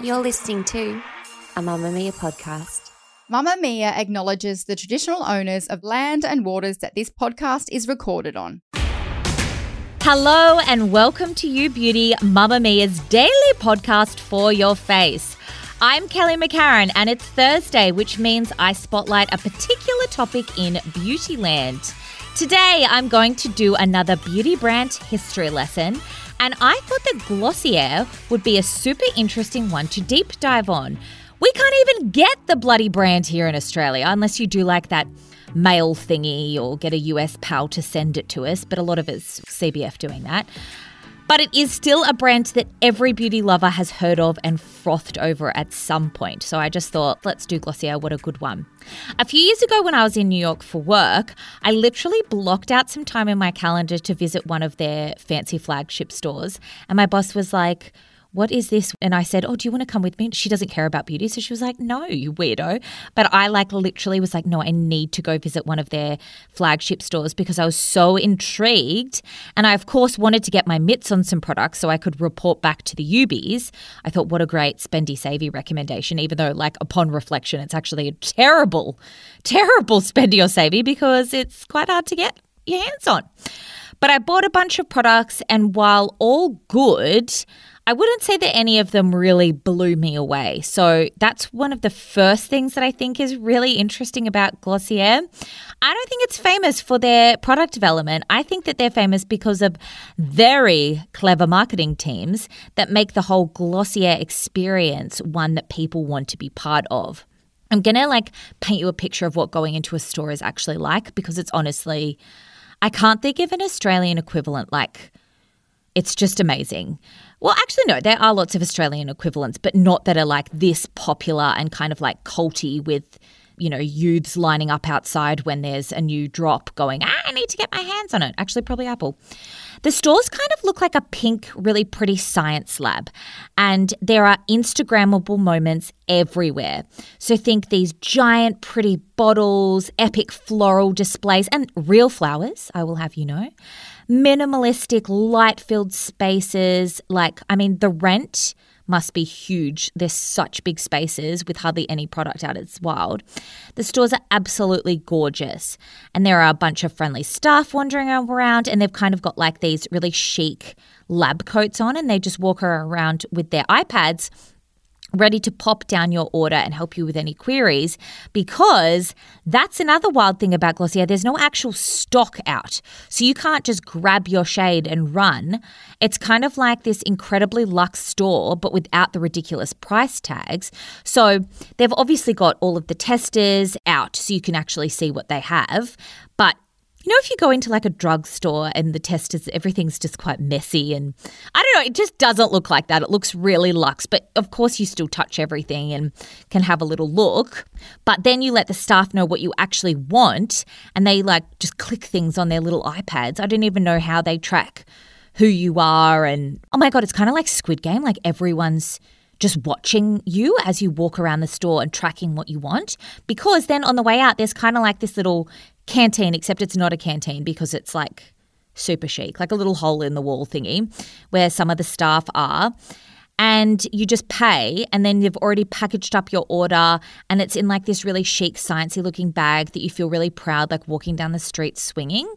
You're listening to a Mamamia podcast. Mamamia acknowledges the traditional owners of land and waters that this podcast is recorded on. Hello and welcome to You Beauty, Mamamia's daily podcast for your face. I'm Kelly McCarren, and it's Thursday, which means I spotlight a particular topic in Beautyland. Today, I'm going to do another beauty brand history lesson, and I thought the Glossier would be a super interesting one to deep dive on. We can't even get the bloody brand here in Australia unless you do like that mail thingy or get a US pal to send it to us, but a lot of it's CBF doing that. But it is still a brand that every beauty lover has heard of and frothed over at some point. So I just thought, let's do Glossier. What a good one. A few years ago, when I was in New York for work, I literally blocked out some time in my calendar to visit one of their fancy flagship stores. And my boss was like, what is this? And I said, oh, do you want to come with me? She doesn't care about beauty. So she was like, no, you weirdo. But I like literally was like, no, I need to go visit one of their flagship stores because I was so intrigued. And I, of course, wanted to get my mitts on some products so I could report back to the UBs. I thought, what a great spendy savvy recommendation, even though, like, upon reflection, it's actually a terrible, terrible spendy or savvy because it's quite hard to get your hands on. But I bought a bunch of products, and while all good, I wouldn't say that any of them really blew me away. So that's one of the first things that I think is really interesting about Glossier. I don't think it's famous for their product development. I think that they're famous because of very clever marketing teams that make the whole Glossier experience one that people want to be part of. I'm going to like paint you a picture of what going into a store is actually like because it's honestly I can't think of an Australian equivalent like it's just amazing. Well, actually, no, there are lots of Australian equivalents, but not that are like this popular and kind of like culty with, you know, youths lining up outside when there's a new drop going, ah, I need to get my hands on it. Actually, probably Apple. The stores kind of look like a pink, really pretty science lab, and there are Instagrammable moments everywhere. So think these giant, pretty bottles, epic floral displays, and real flowers, I will have you know minimalistic, light filled spaces. Like, I mean, the rent must be huge. There's such big spaces with hardly any product out. It's wild. The stores are absolutely gorgeous. And there are a bunch of friendly staff wandering around, and they've kind of got like these really chic lab coats on, and they just walk around with their iPads ready to pop down your order and help you with any queries because that's another wild thing about Glossier. There's no actual stock out. So you can't just grab your shade and run. It's kind of like this incredibly luxe store, but without the ridiculous price tags. So they've obviously got all of the testers out so you can actually see what they have. But you know, if you go into like a drugstore and the test is everything's just quite messy and I don't know, it just doesn't look like that. It looks really luxe, but of course you still touch everything and can have a little look. But then you let the staff know what you actually want and they like just click things on their little iPads. I don't even know how they track who you are and oh my god, it's kind of like Squid Game, like everyone's just watching you as you walk around the store and tracking what you want. Because then on the way out, there's kind of like this little canteen, except it's not a canteen because it's like super chic, like a little hole in the wall thingy where some of the staff are. And you just pay, and then you've already packaged up your order, and it's in like this really chic, sciencey looking bag that you feel really proud, like walking down the street swinging.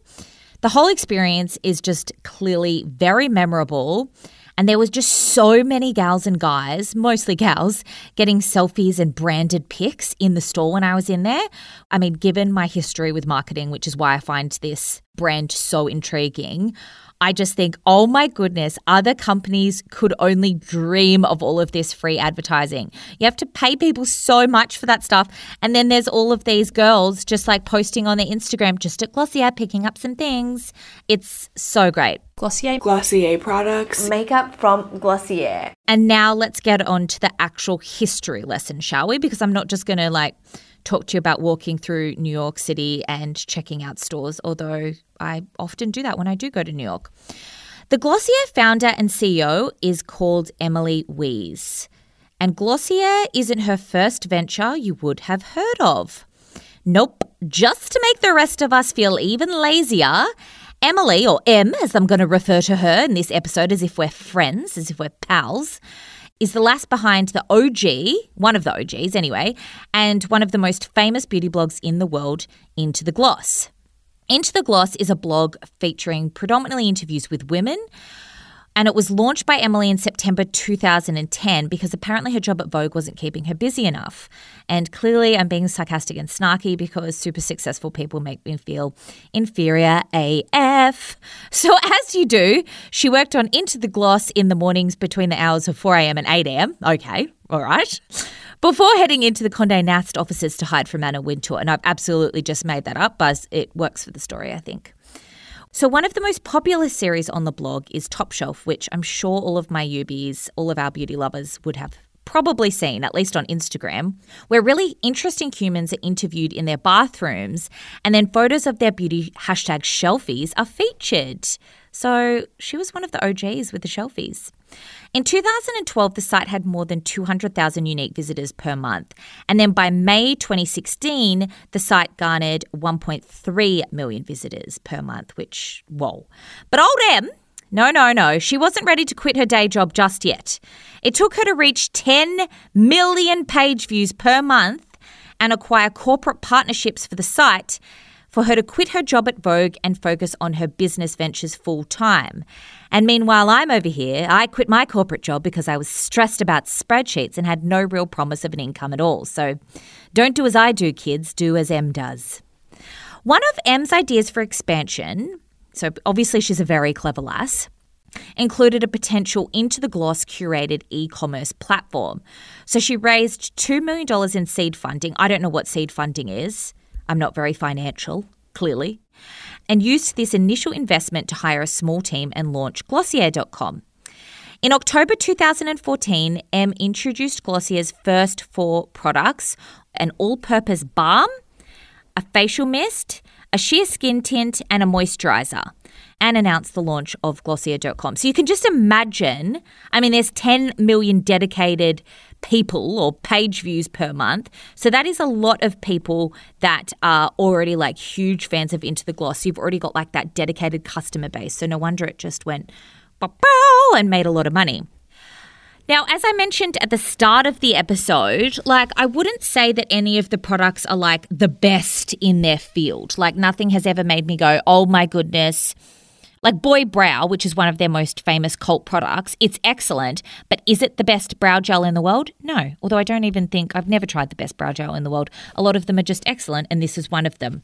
The whole experience is just clearly very memorable and there was just so many gals and guys, mostly gals, getting selfies and branded pics in the store when I was in there. I mean, given my history with marketing, which is why I find this brand so intriguing. I just think, oh my goodness, other companies could only dream of all of this free advertising. You have to pay people so much for that stuff. And then there's all of these girls just like posting on their Instagram, just at Glossier, picking up some things. It's so great. Glossier. Glossier products. Makeup from Glossier. And now let's get on to the actual history lesson, shall we? Because I'm not just going to like talk to you about walking through New York City and checking out stores, although I often do that when I do go to New York. The Glossier founder and CEO is called Emily Weiss. And Glossier isn't her first venture you would have heard of. Nope, just to make the rest of us feel even lazier, Emily, or M, as I'm going to refer to her in this episode as if we're friends, as if we're pals, is the last behind the OG, one of the OGs anyway, and one of the most famous beauty blogs in the world, Into the Gloss. Into the Gloss is a blog featuring predominantly interviews with women and it was launched by Emily in September 2010 because apparently her job at Vogue wasn't keeping her busy enough. And clearly, I'm being sarcastic and snarky because super successful people make me feel inferior AF. So, as you do, she worked on Into the Gloss in the mornings between the hours of 4 a.m. and 8 a.m. Okay, all right. Before heading into the Conde Nast offices to hide from Anna Wintour, and I've absolutely just made that up, but it works for the story, I think. So, one of the most popular series on the blog is Top Shelf, which I'm sure all of my UBs, all of our beauty lovers would have probably seen, at least on Instagram, where really interesting humans are interviewed in their bathrooms and then photos of their beauty hashtag shelfies are featured. So she was one of the OGs with the shelfies. In 2012, the site had more than 200,000 unique visitors per month. And then by May 2016, the site garnered 1.3 million visitors per month, which, whoa. But old M, no, no, no, she wasn't ready to quit her day job just yet. It took her to reach 10 million page views per month and acquire corporate partnerships for the site for her to quit her job at Vogue and focus on her business ventures full time. And meanwhile, I'm over here. I quit my corporate job because I was stressed about spreadsheets and had no real promise of an income at all. So don't do as I do, kids, do as M does. One of M's ideas for expansion, so obviously she's a very clever lass, included a potential into the gloss curated e commerce platform. So she raised $2 million in seed funding. I don't know what seed funding is. I'm not very financial, clearly, and used this initial investment to hire a small team and launch Glossier.com. In October 2014, M introduced Glossier's first four products an all purpose balm, a facial mist, a sheer skin tint, and a moisturizer, and announced the launch of Glossier.com. So you can just imagine, I mean, there's 10 million dedicated people or page views per month. So that is a lot of people that are already like huge fans of Into the Gloss. You've already got like that dedicated customer base. So no wonder it just went and made a lot of money. Now, as I mentioned at the start of the episode, like I wouldn't say that any of the products are like the best in their field. Like nothing has ever made me go, oh my goodness, like Boy Brow, which is one of their most famous cult products, it's excellent, but is it the best brow gel in the world? No. Although I don't even think I've never tried the best brow gel in the world. A lot of them are just excellent, and this is one of them.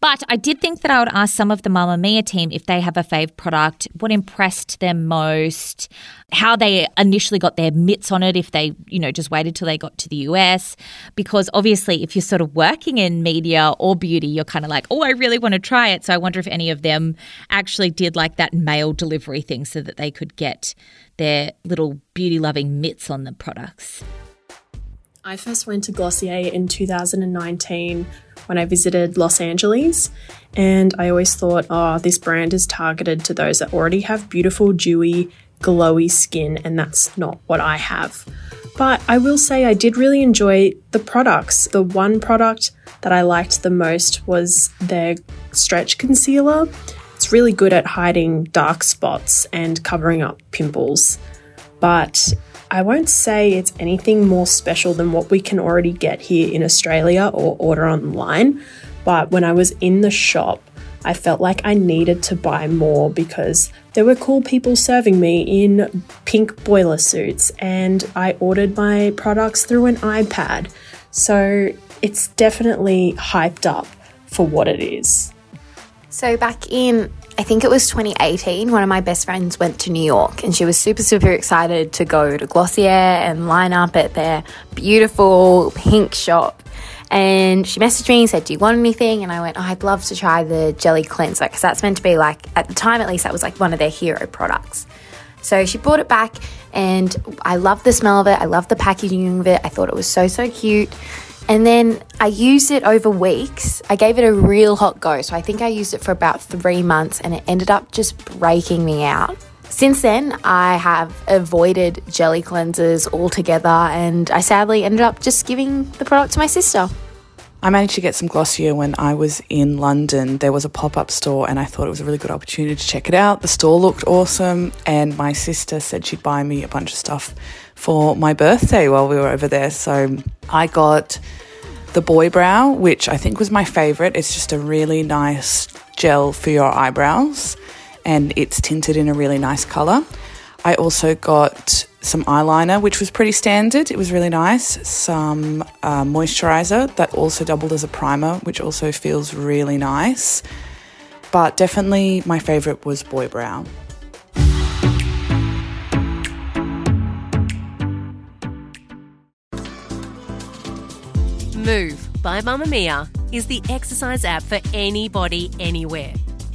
But I did think that I would ask some of the Mamamia team if they have a fave product, what impressed them most, how they initially got their mitts on it, if they, you know, just waited till they got to the US. Because obviously, if you're sort of working in media or beauty, you're kind of like, oh, I really want to try it. So I wonder if any of them actually did like that mail delivery thing so that they could get their little beauty loving mitts on the products. I first went to Glossier in 2019 when I visited Los Angeles, and I always thought, oh, this brand is targeted to those that already have beautiful, dewy, glowy skin, and that's not what I have. But I will say I did really enjoy the products. The one product that I liked the most was their stretch concealer. It's really good at hiding dark spots and covering up pimples. But I won't say it's anything more special than what we can already get here in Australia or order online, but when I was in the shop, I felt like I needed to buy more because there were cool people serving me in pink boiler suits, and I ordered my products through an iPad. So it's definitely hyped up for what it is. So back in, I think it was 2018, one of my best friends went to New York and she was super, super excited to go to Glossier and line up at their beautiful pink shop. And she messaged me and said, Do you want anything? And I went, oh, I'd love to try the jelly cleanser because that's meant to be like, at the time at least, that was like one of their hero products. So she brought it back and I loved the smell of it. I loved the packaging of it. I thought it was so, so cute. And then I used it over weeks. I gave it a real hot go. So I think I used it for about three months and it ended up just breaking me out. Since then, I have avoided jelly cleansers altogether and I sadly ended up just giving the product to my sister. I managed to get some Glossier when I was in London. There was a pop up store, and I thought it was a really good opportunity to check it out. The store looked awesome, and my sister said she'd buy me a bunch of stuff for my birthday while we were over there. So I got the Boy Brow, which I think was my favorite. It's just a really nice gel for your eyebrows, and it's tinted in a really nice color. I also got some eyeliner, which was pretty standard. It was really nice. Some uh, moisturizer that also doubled as a primer, which also feels really nice. But definitely my favorite was Boy Brow. Move by Mamamia is the exercise app for anybody, anywhere.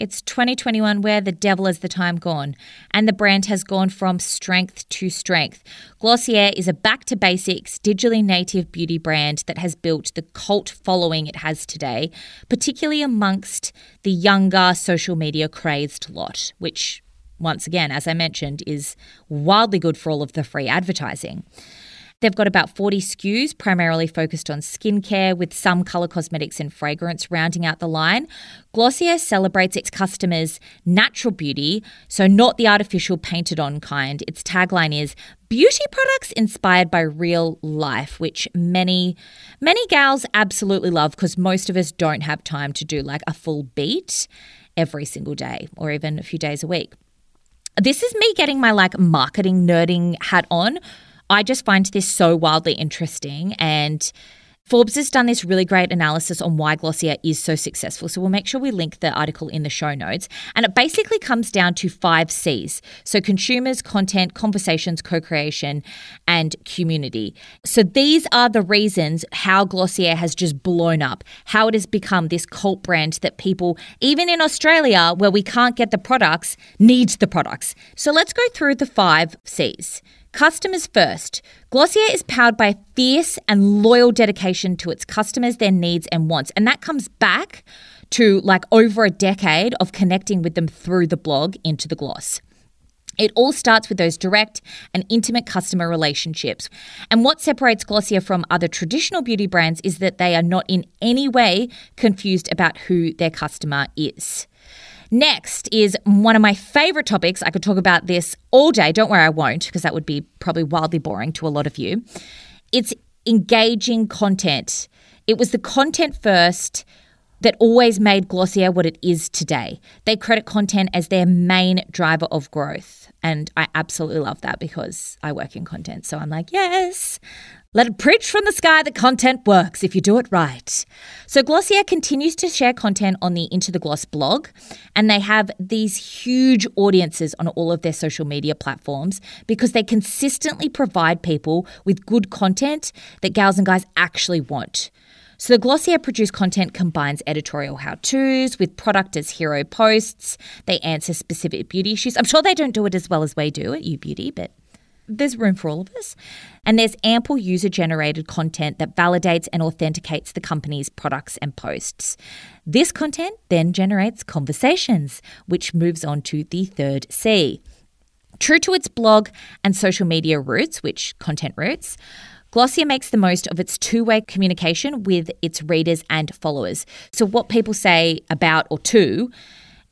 It's 2021 where the devil is the time gone, and the brand has gone from strength to strength. Glossier is a back to basics, digitally native beauty brand that has built the cult following it has today, particularly amongst the younger social media crazed lot, which, once again, as I mentioned, is wildly good for all of the free advertising. They've got about 40 SKUs, primarily focused on skincare, with some colour cosmetics and fragrance rounding out the line. Glossier celebrates its customers' natural beauty, so not the artificial painted on kind. Its tagline is beauty products inspired by real life, which many, many gals absolutely love because most of us don't have time to do like a full beat every single day or even a few days a week. This is me getting my like marketing nerding hat on I just find this so wildly interesting and Forbes has done this really great analysis on why Glossier is so successful. So we'll make sure we link the article in the show notes. And it basically comes down to five C's. So consumers, content, conversations, co creation, and community. So these are the reasons how Glossier has just blown up, how it has become this cult brand that people, even in Australia, where we can't get the products, needs the products. So let's go through the five C's. Customers first. Glossier is powered by fierce and loyal dedication to its customers, their needs, and wants. And that comes back to like over a decade of connecting with them through the blog into the gloss. It all starts with those direct and intimate customer relationships. And what separates Glossier from other traditional beauty brands is that they are not in any way confused about who their customer is. Next is one of my favorite topics. I could talk about this all day. Don't worry, I won't, because that would be probably wildly boring to a lot of you. It's engaging content. It was the content first that always made Glossier what it is today. They credit content as their main driver of growth. And I absolutely love that because I work in content. So I'm like, yes, let it preach from the sky that content works if you do it right. So Glossier continues to share content on the Into the Gloss blog, and they have these huge audiences on all of their social media platforms because they consistently provide people with good content that gals and guys actually want. So the Glossier produced content combines editorial how-tos with product as hero posts. They answer specific beauty issues. I'm sure they don't do it as well as we do at You Beauty, but there's room for all of us. And there's ample user generated content that validates and authenticates the company's products and posts. This content then generates conversations, which moves on to the third C. True to its blog and social media roots, which content roots, Glossier makes the most of its two way communication with its readers and followers. So, what people say about or to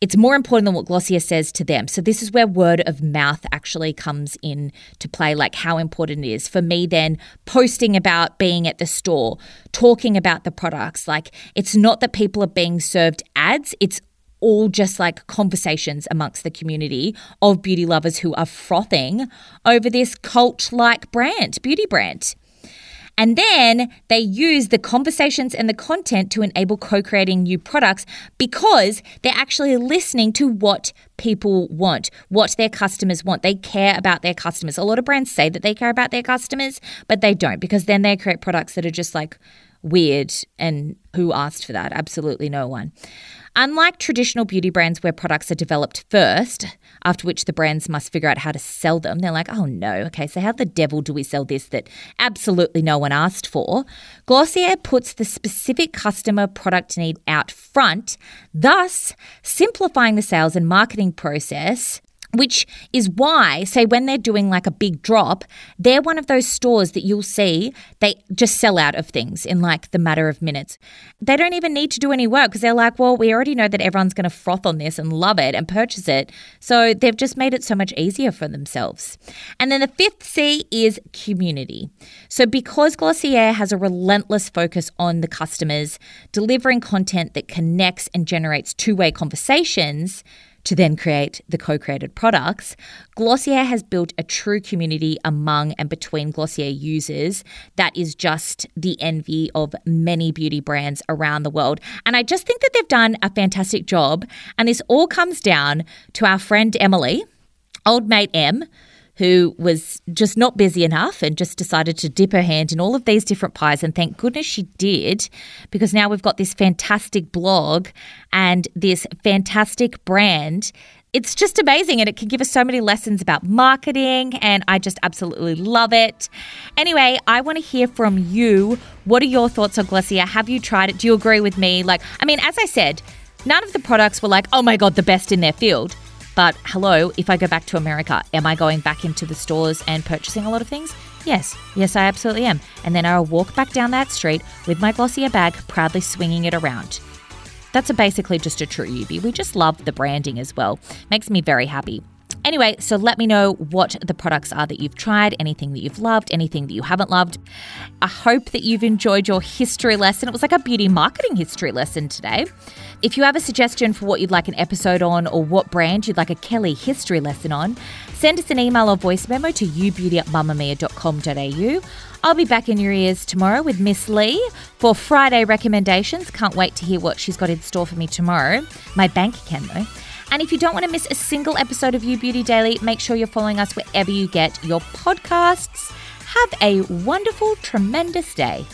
it's more important than what Glossier says to them. So this is where word of mouth actually comes in to play, like how important it is for me then posting about being at the store, talking about the products. Like it's not that people are being served ads, it's all just like conversations amongst the community of beauty lovers who are frothing over this cult like brand, beauty brand. And then they use the conversations and the content to enable co creating new products because they're actually listening to what people want, what their customers want. They care about their customers. A lot of brands say that they care about their customers, but they don't because then they create products that are just like weird. And who asked for that? Absolutely no one. Unlike traditional beauty brands where products are developed first, after which the brands must figure out how to sell them, they're like, oh no, okay, so how the devil do we sell this that absolutely no one asked for? Glossier puts the specific customer product need out front, thus simplifying the sales and marketing process which is why, say, when they're doing like a big drop, they're one of those stores that you'll see they just sell out of things in like the matter of minutes. They don't even need to do any work because they're like, well, we already know that everyone's going to froth on this and love it and purchase it. So they've just made it so much easier for themselves. And then the fifth C is community. So because Glossier has a relentless focus on the customers, delivering content that connects and generates two way conversations, to then create the co created products, Glossier has built a true community among and between Glossier users that is just the envy of many beauty brands around the world. And I just think that they've done a fantastic job. And this all comes down to our friend Emily, old mate M who was just not busy enough and just decided to dip her hand in all of these different pies. And thank goodness she did, because now we've got this fantastic blog and this fantastic brand. It's just amazing and it can give us so many lessons about marketing and I just absolutely love it. Anyway, I want to hear from you. What are your thoughts on Glossier? Have you tried it? Do you agree with me? Like, I mean, as I said, none of the products were like, oh my God, the best in their field. But hello, if I go back to America, am I going back into the stores and purchasing a lot of things? Yes, yes, I absolutely am. And then I'll walk back down that street with my Glossier bag, proudly swinging it around. That's basically just a true Yubi. We just love the branding as well. Makes me very happy. Anyway, so let me know what the products are that you've tried, anything that you've loved, anything that you haven't loved. I hope that you've enjoyed your history lesson. It was like a beauty marketing history lesson today. If you have a suggestion for what you'd like an episode on or what brand you'd like a Kelly history lesson on, send us an email or voice memo to youbeauty at mamamia.com.au. I'll be back in your ears tomorrow with Miss Lee for Friday recommendations. Can't wait to hear what she's got in store for me tomorrow. My bank can, though. And if you don't want to miss a single episode of You Beauty Daily, make sure you're following us wherever you get your podcasts. Have a wonderful, tremendous day.